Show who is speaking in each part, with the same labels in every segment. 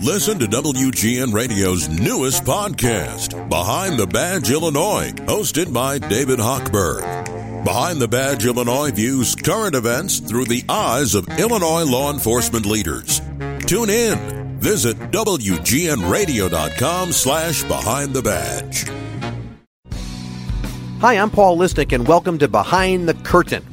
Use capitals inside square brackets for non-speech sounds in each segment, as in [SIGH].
Speaker 1: Listen to WGN Radio's newest podcast, Behind the Badge Illinois, hosted by David Hochberg. Behind the Badge Illinois views current events through the eyes of Illinois law enforcement leaders. Tune in. Visit WGNRadio.com slash Behind the Badge.
Speaker 2: Hi, I'm Paul Lisnek, and welcome to Behind the Curtain.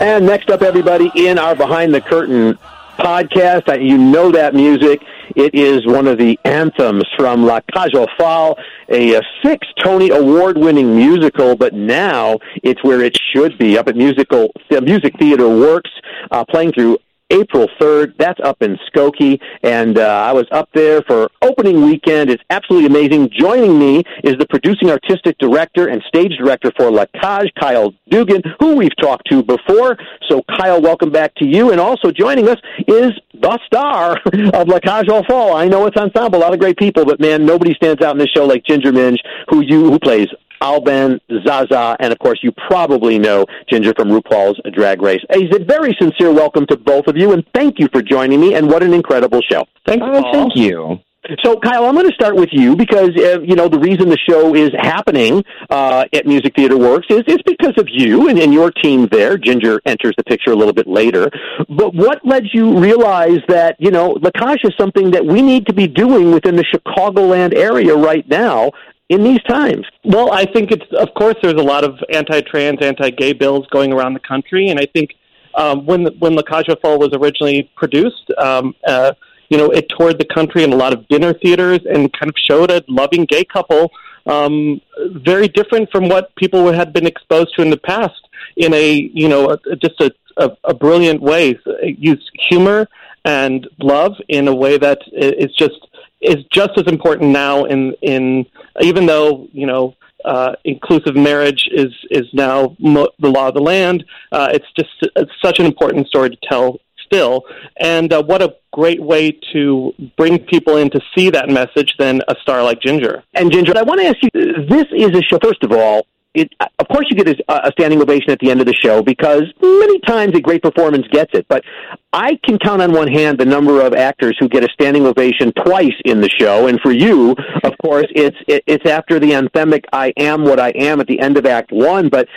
Speaker 3: And next up, everybody, in our Behind the Curtain podcast, you know that music. It is one of the anthems from La Cage aux Folles, a, a six Tony Award winning musical, but now it's where it should be up at musical, Music Theater Works, uh, playing through April 3rd. That's up in Skokie, and uh, I was up there for opening weekend. It's absolutely amazing. Joining me is the producing artistic director and stage director for La Cage, Kyle Dougan, who we've talked to before. So, Kyle, welcome back to you. And also joining us is the star [LAUGHS] of La Cage aux Folles. I know it's ensemble, a lot of great people, but man, nobody stands out in this show like Ginger Minge, who you who plays Alban, Zaza, and of course you probably know Ginger from RuPaul's Drag Race. A very sincere welcome to both of you, and thank you for joining me. And what an incredible show!
Speaker 4: Thanks,
Speaker 3: uh,
Speaker 4: Paul. Thank you.
Speaker 3: So, Kyle, I'm going to start with you because uh, you know the reason the show is happening uh, at Music Theater Works is is because of you and, and your team there. Ginger enters the picture a little bit later, but what led you realize that you know La Cage is something that we need to be doing within the Chicagoland area right now in these times?
Speaker 5: Well, I think it's of course there's a lot of anti-trans, anti-gay bills going around the country, and I think um, when the, when La aux Folles was originally produced, um, uh, you know, it toured the country in a lot of dinner theaters and kind of showed a loving gay couple, um, very different from what people had been exposed to in the past. In a you know a, just a, a, a brilliant way, it used humor and love in a way that is just is just as important now in in even though you know uh, inclusive marriage is is now mo- the law of the land. Uh, it's just it's such an important story to tell still, and uh, what a great way to bring people in to see that message than a star like Ginger.
Speaker 3: And Ginger, I want to ask you: This is a show. First of all, it, of course, you get a, a standing ovation at the end of the show because many times a great performance gets it. But I can count on one hand the number of actors who get a standing ovation twice in the show. And for you, of course, it's it, it's after the anthemic "I am what I am" at the end of Act One. But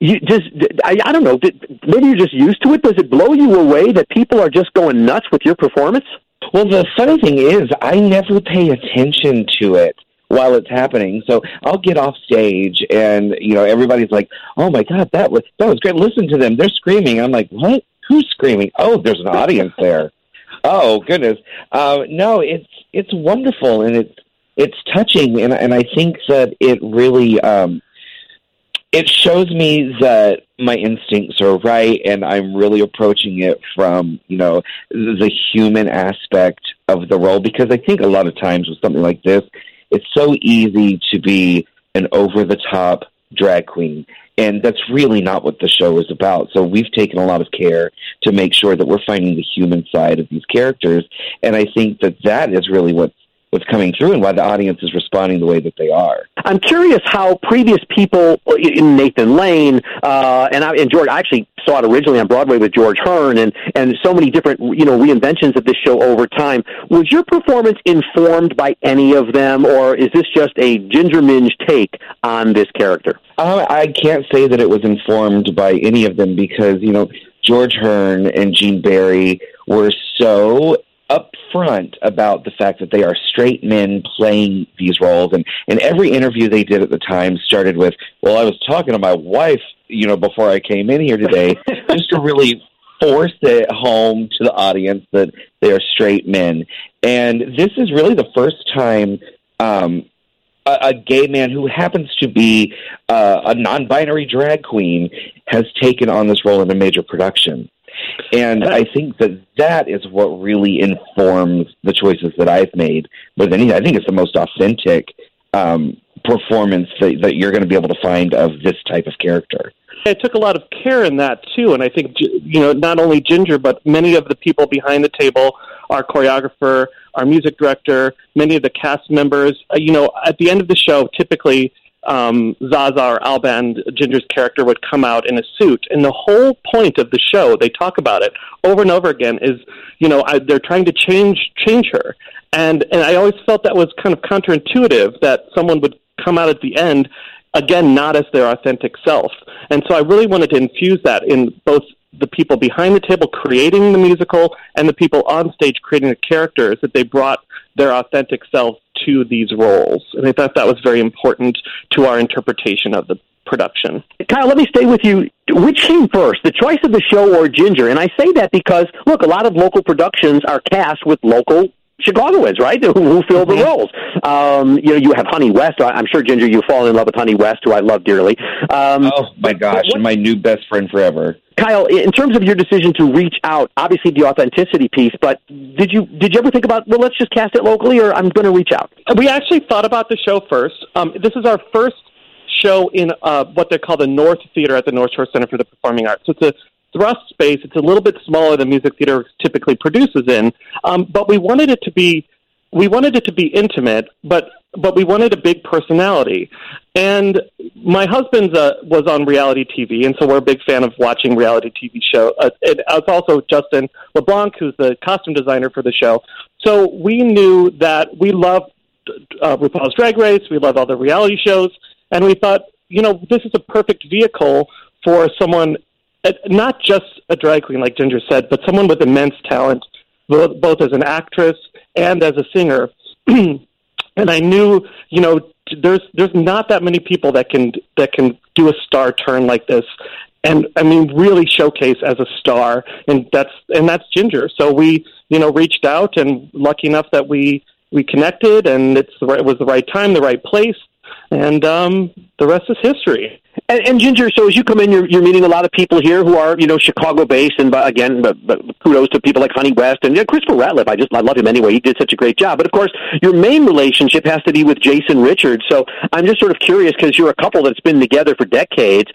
Speaker 3: you just I, I don't know. Maybe you're just used to it. Does it blow you away that people are just going nuts with your performance?
Speaker 4: Well, the funny thing is, I never pay attention to it while it's happening. So I'll get off stage and you know everybody's like, "Oh my god, that was that was great. Listen to them. They're screaming." I'm like, "What? Who's screaming?" "Oh, there's an audience there." oh, goodness. Uh, no, it's it's wonderful and it's it's touching and and I think that it really um it shows me that my instincts are right and I'm really approaching it from, you know, the human aspect of the role because I think a lot of times with something like this, it's so easy to be an over the top drag queen. And that's really not what the show is about. So we've taken a lot of care to make sure that we're finding the human side of these characters. And I think that that is really what's what's coming through and why the audience is responding the way that they are.
Speaker 3: I'm curious how previous people, in Nathan Lane, uh, and, I, and George, I actually saw it originally on Broadway with George Hearn, and and so many different you know reinventions of this show over time. Was your performance informed by any of them, or is this just a Ginger Minge take on this character?
Speaker 4: Uh, I can't say that it was informed by any of them because you know George Hearn and Gene Barry were so upfront about the fact that they are straight men playing these roles. And and every interview they did at the time started with well I was talking to my wife you know before I came in here today [LAUGHS] just to really force it home to the audience that they are straight men. And this is really the first time um a, a gay man who happens to be uh, a non-binary drag queen has taken on this role in a major production and I think that that is what really informs the choices that I've made. But then I think it's the most authentic um, performance that, that you're going to be able to find of this type of character.
Speaker 5: I took a lot of care in that too, and I think you know not only Ginger, but many of the people behind the table, our choreographer, our music director, many of the cast members. Uh, you know, at the end of the show, typically um, Zaza or Alban, Ginger's character, would come out in a suit. And the whole point of the show, they talk about it over and over again, is you know I, they're trying to change change her. And and I always felt that was kind of counterintuitive that someone would come out at the end again not as their authentic self. And so I really wanted to infuse that in both the people behind the table creating the musical and the people on stage creating the characters that they brought their authentic self to these roles. And I thought that was very important to our interpretation of the production.
Speaker 3: Kyle, let me stay with you. Which came first, the choice of the show or Ginger? And I say that because, look, a lot of local productions are cast with local Chicagoans, right? [LAUGHS] Who, who fill the mm-hmm. roles. Um, you know, you have Honey West. I'm sure Ginger, you fall in love with Honey West, who I love dearly.
Speaker 4: Um, oh my gosh, what, my new best friend forever.
Speaker 3: Kyle, in terms of your decision to reach out, obviously the authenticity piece, but did you did you ever think about well, let's just cast it locally, or I'm going to reach out?
Speaker 5: We actually thought about the show first. Um, this is our first show in uh, what they call the North Theater at the North Shore Center for the Performing Arts. So it's a thrust space. It's a little bit smaller than music theater typically produces in, um, but we wanted it to be we wanted it to be intimate, but but we wanted a big personality. And my husband uh, was on reality TV, and so we're a big fan of watching reality TV show. Uh, it, it's also Justin LeBlanc, who's the costume designer for the show. So we knew that we loved uh, RuPaul's Drag Race, we love other reality shows, and we thought, you know, this is a perfect vehicle for someone Uh, not just a drag queen, like Ginger said, but someone with immense talent, both, both as an actress and as a singer. [CLEARS THROAT] and I knew, you know, there's there's not that many people that can that can do a star turn like this, and I mean really showcase as a star, and that's and that's Ginger. So we, you know, reached out, and lucky enough that we we connected, and it's the right, it was the right time, the right place, and um, the rest is history.
Speaker 3: And, and Ginger, so as you come in, you're, you're meeting a lot of people here who are, you know, Chicago-based, and but again, but, but kudos to people like Honey West and you know, Christopher Ratliff. I just I love him anyway. He did such a great job. But of course, your main relationship has to be with Jason Richards. So I'm just sort of curious because you're a couple that's been together for decades.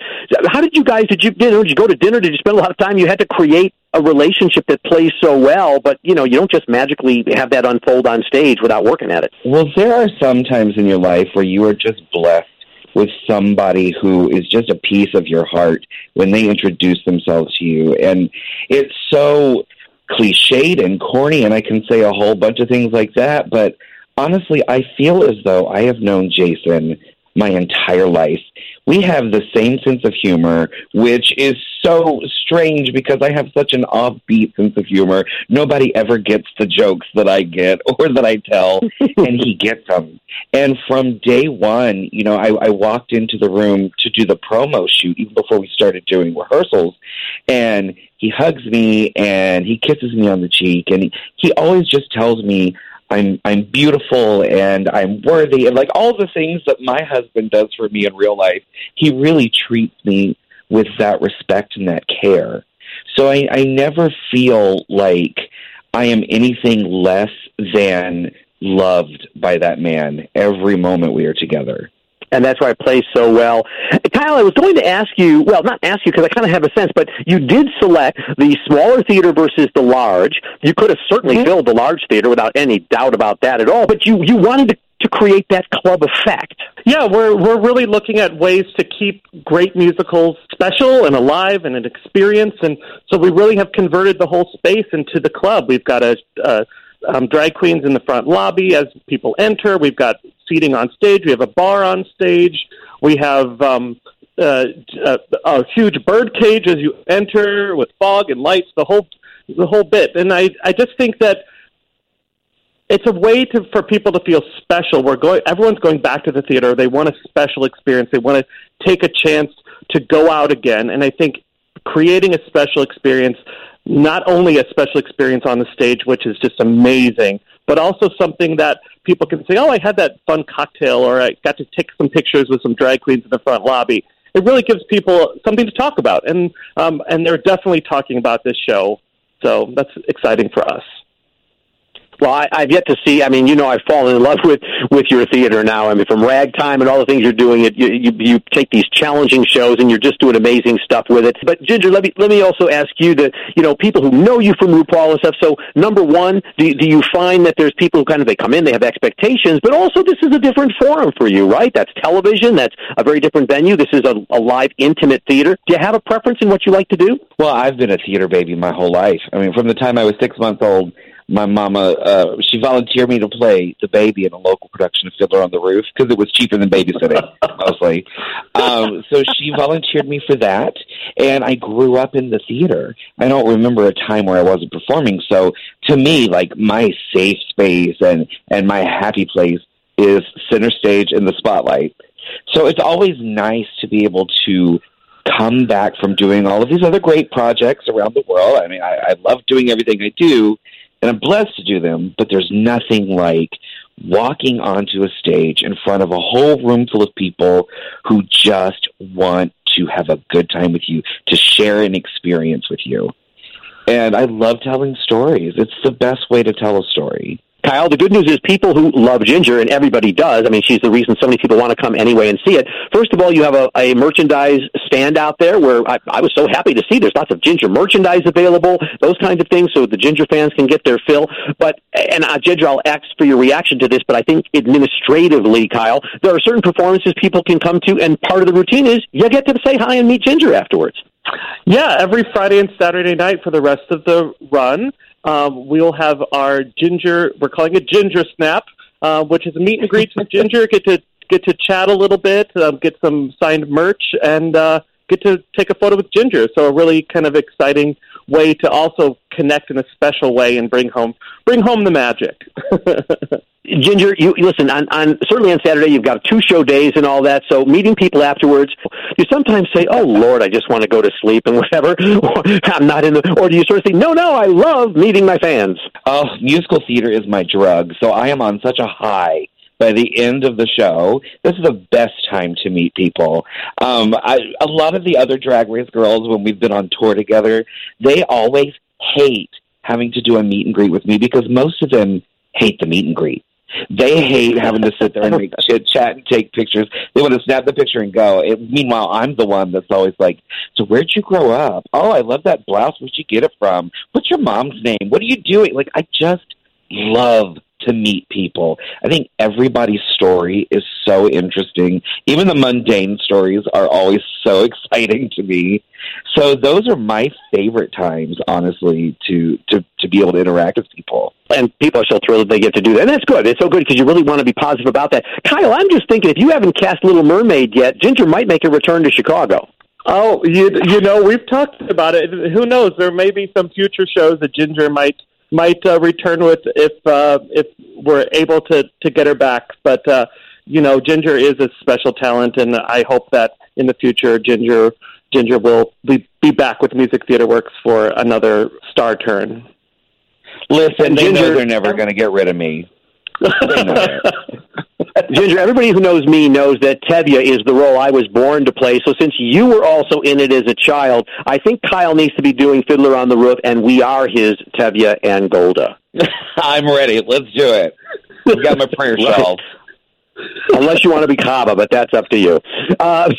Speaker 3: How did you guys? Did you, you know, did you go to dinner? Did you spend a lot of time? You had to create a relationship that plays so well, but you know, you don't just magically have that unfold on stage without working at it.
Speaker 4: Well, there are some times in your life where you are just blessed with somebody who is just a piece of your heart when they introduce themselves to you. And it's so cliched and corny, and I can say a whole bunch of things like that, but honestly, I feel as though I have known Jason my entire life. We have the same sense of humor, which is so strange because I have such an offbeat sense of humor. Nobody ever gets the jokes that I get [LAUGHS] or that I tell, [LAUGHS] and he gets them. And from day one, you know, I, I walked into the room to do the promo shoot even before we started doing rehearsals, and he hugs me and he kisses me on the cheek, and he, he always just tells me I'm I'm beautiful and I'm worthy and like all the things that my husband does for me in real life, he really treats me with that respect and that care. So I, I never feel like I am anything less than loved by that man every moment we are together
Speaker 3: and that's why it plays so well. Kyle, I was going to ask you, well, not ask you because I kind of have a sense, but you did select the smaller theater versus the large. You could have certainly mm-hmm. filled the large theater without any doubt about that at all, but you, you wanted to to create that club effect.
Speaker 5: Yeah, we're we're really looking at ways to keep great musicals special and alive and an experience, and so we really have converted the whole space into the club. We've got a, a um, drag queens in the front lobby as people enter. We've got seating on stage. We have a bar on stage. We have um, uh, a, a huge bird cage as you enter with fog and lights. The whole the whole bit. And I I just think that it's a way to for people to feel special. We're going. Everyone's going back to the theater. They want a special experience. They want to take a chance to go out again. And I think creating a special experience not only a special experience on the stage, which is just amazing, but also something that people can say, "Oh, I had that fun cocktail," or "I got to take some pictures with some drag queens in the front lobby." It really gives people something to talk about, and um, and they're definitely talking about this show, so that's exciting for us.
Speaker 3: Well, I, I've yet to see. I mean, you know, I've fallen in love with with your theater now. I mean, from Ragtime and all the things you're doing, it you, you you take these challenging shows and you're just doing amazing stuff with it. But Ginger, let me let me also ask you that you know people who know you from RuPaul and stuff. So number one, do do you find that there's people who kind of they come in, they have expectations, but also this is a different forum for you, right? That's television. That's a very different venue. This is a, a live, intimate theater. Do you have a preference in what you like to do?
Speaker 4: Well, I've been a theater baby my whole life. I mean, from the time I was six months old, my mama uh she volunteered me to play the baby in a local production of Fiddler on the Roof because it was cheaper than babysitting [LAUGHS] mostly. Um so she volunteered me for that and I grew up in the theater. I don't remember a time where I wasn't performing. So to me like my safe space and and my happy place is center stage in the spotlight. So it's always nice to be able to come back from doing all of these other great projects around the world. I mean, I, I love doing everything I do, and I'm blessed to do them, but there's nothing like walking onto a stage in front of a whole room full of people who just want to have a good time with you, to share an experience with you. And I love telling stories. It's the best way to tell a story.
Speaker 3: Kyle, the good news is people who love Ginger, and everybody does. I mean, she's the reason so many people want to come anyway and see it. First of all, you have a, a merchandise stand out there where I, I was so happy to see there's lots of Ginger merchandise available, those kinds of things, so the Ginger fans can get their fill. But, and uh, Ginger, I'll ask for your reaction to this, but I think administratively, Kyle, there are certain performances people can come to, and part of the routine is you get to say hi and meet Ginger afterwards.
Speaker 5: Yeah, every Friday and Saturday night for the rest of the run um, we'll have our ginger. We're calling it Ginger Snap, uh, which is a meet and greet with Ginger. Get to get to chat a little bit, um, get some signed merch, and uh, get to take a photo with Ginger. So a really kind of exciting way to also connect in a special way and bring home bring home the magic. [LAUGHS]
Speaker 3: Ginger, you listen on, on certainly on Saturday you've got two show days and all that. So meeting people afterwards, you sometimes say, "Oh Lord, I just want to go to sleep and [LAUGHS] whatever." Or, I'm not in the. Or do you sort of say, "No, no, I love meeting my fans."
Speaker 4: Oh, musical theater is my drug, so I am on such a high by the end of the show, this is the best time to meet people. Um, I, a lot of the other Drag Race girls, when we've been on tour together, they always hate having to do a meet and greet with me because most of them hate the meet and greet. They hate having to sit there and make [LAUGHS] chit chat and take pictures. They want to snap the picture and go. It, meanwhile, I'm the one that's always like, "So where'd you grow up? Oh, I love that blouse. Where'd you get it from? What's your mom's name? What are you doing?" Like, I just love to meet people. I think everybody's story is so interesting. Even the mundane stories are always so [LAUGHS] exciting to me. So those are my favorite times, honestly, to to to be able to interact with people.
Speaker 3: And people are so thrilled that they get to do that. And that's good. It's so good because you really want to be positive about that. Kyle, I'm just thinking if you haven't cast Little Mermaid yet, Ginger might make a return to Chicago.
Speaker 5: Oh, you you know we've talked about it. Who knows? There may be some future shows that Ginger might might uh, return with if uh, if we're able to to get her back. But uh, you know, Ginger is a special talent, and I hope that in the future, Ginger Ginger will be be back with Music Theater Works for another star turn.
Speaker 4: Listen, they Ginger, know they're never going to get rid of me. [LAUGHS]
Speaker 3: Ginger, everybody who knows me knows that Tevye is the role I was born to play. So since you were also in it as a child, I think Kyle needs to be doing Fiddler on the Roof, and we are his Tevye and Golde. [LAUGHS]
Speaker 4: I'm ready. Let's do it. I've got my prayer [LAUGHS] shawl.
Speaker 3: Unless you want to be Kaba, but that's up to you. Uh,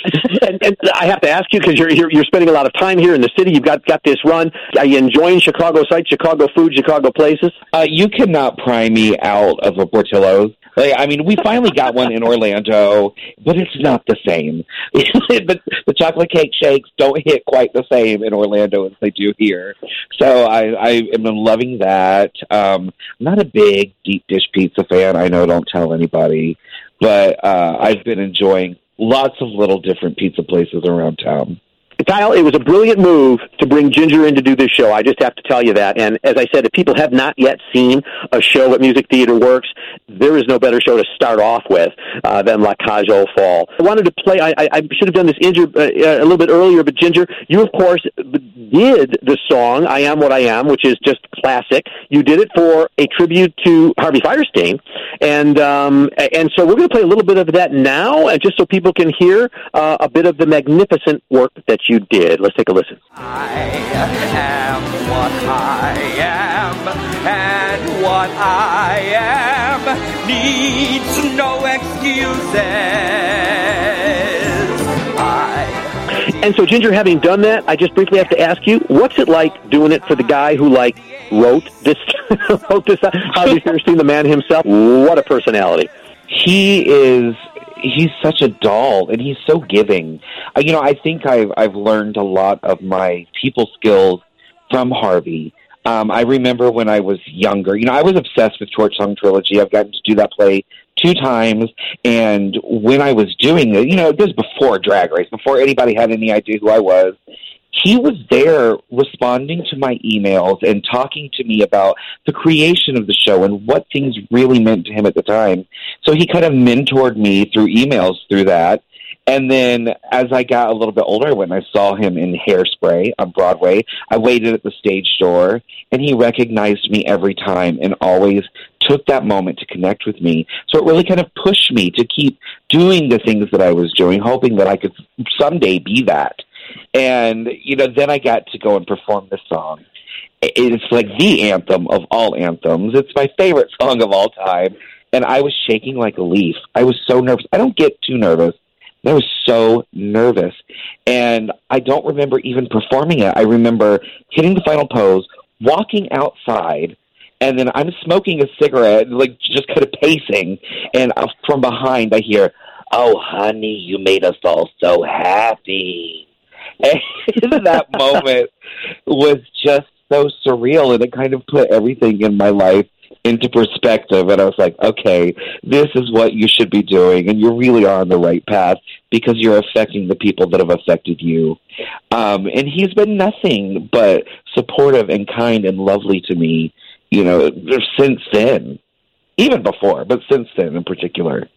Speaker 3: and, and I have to ask you because you're, you're you're spending a lot of time here in the city. You've got got this run. Are you enjoying Chicago sights, Chicago food, Chicago places?
Speaker 4: Uh, you cannot pry me out of a Portillo's. Like, I mean, we finally got one in Orlando, but it's not the same. [LAUGHS] the, the chocolate cake shakes don't hit quite the same in Orlando as they do here. So I, I am loving that. Um, I'm not a big deep dish pizza fan. I know, don't tell anybody, but uh, I've been enjoying lots of little different pizza places around town.
Speaker 3: Kyle, it was a brilliant move to bring Ginger in to do this show. I just have to tell you that. And as I said, if people have not yet seen a show at Music Theater Works, there is no better show to start off with uh, than La Cage aux Folles. I wanted to play. I, I should have done this Ginger uh, a little bit earlier, but Ginger, you of course did the song "I Am What I Am," which is just classic. You did it for a tribute to Harvey Fierstein, and um, and so we're going to play a little bit of that now, just so people can hear uh, a bit of the magnificent work that did. Let's take a listen.
Speaker 6: I am what I am, and what I am needs no excuses. I
Speaker 3: And so, Ginger, having done that, I just briefly have to ask you, what's it like doing it for the guy who like wrote this? [LAUGHS] wrote this? Harvey Fierstein, the man himself. What a personality!
Speaker 4: he is he's such a doll and he's so giving. Uh, you know i think i've i've learned a lot of my people skills from harvey. Um i remember when i was younger you know i was obsessed with torch song trilogy. I've gotten to do that play two times. And when i was doing it you know this was before drag race before anybody had any idea who i was he was there responding to my emails and talking to me about the creation of the show and what things really meant to him at the time. So he kind of mentored me through emails through that. And then as I got a little bit older, when I saw him in Hairspray on Broadway, I waited at the stage door and he recognized me every time and always took that moment to connect with me. So it really kind of pushed me to keep doing the things that I was doing, hoping that I could someday be that. And, you know, then I got to go and perform this song. It's like the anthem of all anthems. It's my favorite song of all time. And I was shaking like a leaf. I was so nervous. I don't get too nervous. I was so nervous. And I don't remember even performing it. I remember hitting the final pose, walking outside, and then I'm smoking a cigarette, like just kind of pacing. And uh, from behind, I hear, Oh, honey, you made us all so happy. [LAUGHS] And that moment was just so surreal, and it kind of put everything in my life into perspective. And I was like, okay, this is what you should be doing, and you really are on the right path because you're affecting the people that have affected you. Um, and he's been nothing but supportive and kind and lovely to me, you know, since then. Even before, but since then in particular.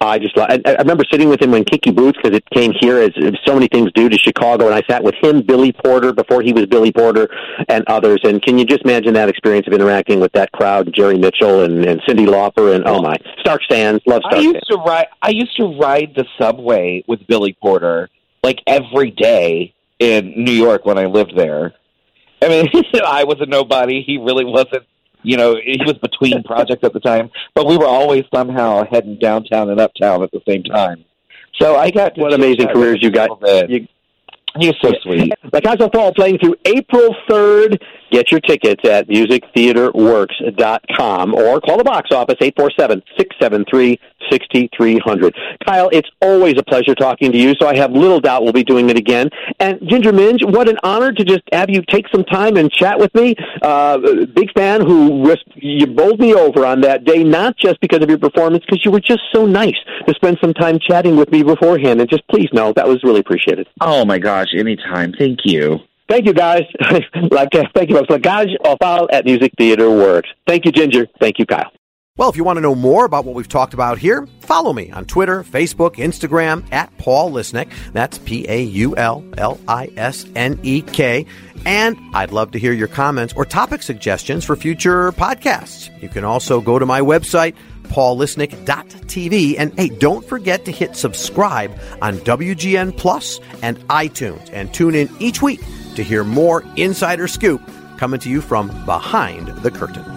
Speaker 3: I just I, I remember sitting with him when Kinky Boots because it came here as, so many things do to Chicago, and I sat with him, Billy Porter before he was Billy Porter, and others. And can you just imagine that experience of interacting with that crowd, Jerry Mitchell and, and Cyndi Lauper, and oh my, Stark Sands, love Stark
Speaker 4: I used to ride. I used to ride the subway with Billy Porter like every day in New York when I lived there. I mean, [LAUGHS] I was a nobody. He really wasn't. You know, he was between [LAUGHS] projects at the time, but we were always somehow heading downtown and uptown at the same time. So I got to
Speaker 3: What amazing careers you got. You-
Speaker 4: He's so sweet.
Speaker 3: La Cage aux Folles playing through April 3rd. Get your tickets at musictheaterworks.com or call the box office 847-673-6300. Kyle, it's always a pleasure talking to you, so I have little doubt we'll be doing it again. And Ginger Minge, what an honor to just have you take some time and chat with me. Uh, big fan who risked, you bowled me over on that day, not just because of your performance, because you were just so nice to spend some time chatting with me beforehand. And just please know that was really appreciated.
Speaker 4: Oh my gosh! Anytime. Thank you.
Speaker 3: Thank you, guys. [LAUGHS] like, uh, thank you, folks. La Cage aux Folles at Music Theater Works. Thank you, Ginger. Thank you, Kyle.
Speaker 2: Well, if you want to know more about what we've talked about here, follow me on Twitter, Facebook, Instagram at Paul Lisnek. That's P A U L L I S N E K. And I'd love to hear your comments or topic suggestions for future podcasts. You can also go to my website, paullisnek.tv. And hey, don't forget to hit subscribe on WGN Plus and iTunes and tune in each week to hear more insider scoop coming to you from behind the curtain.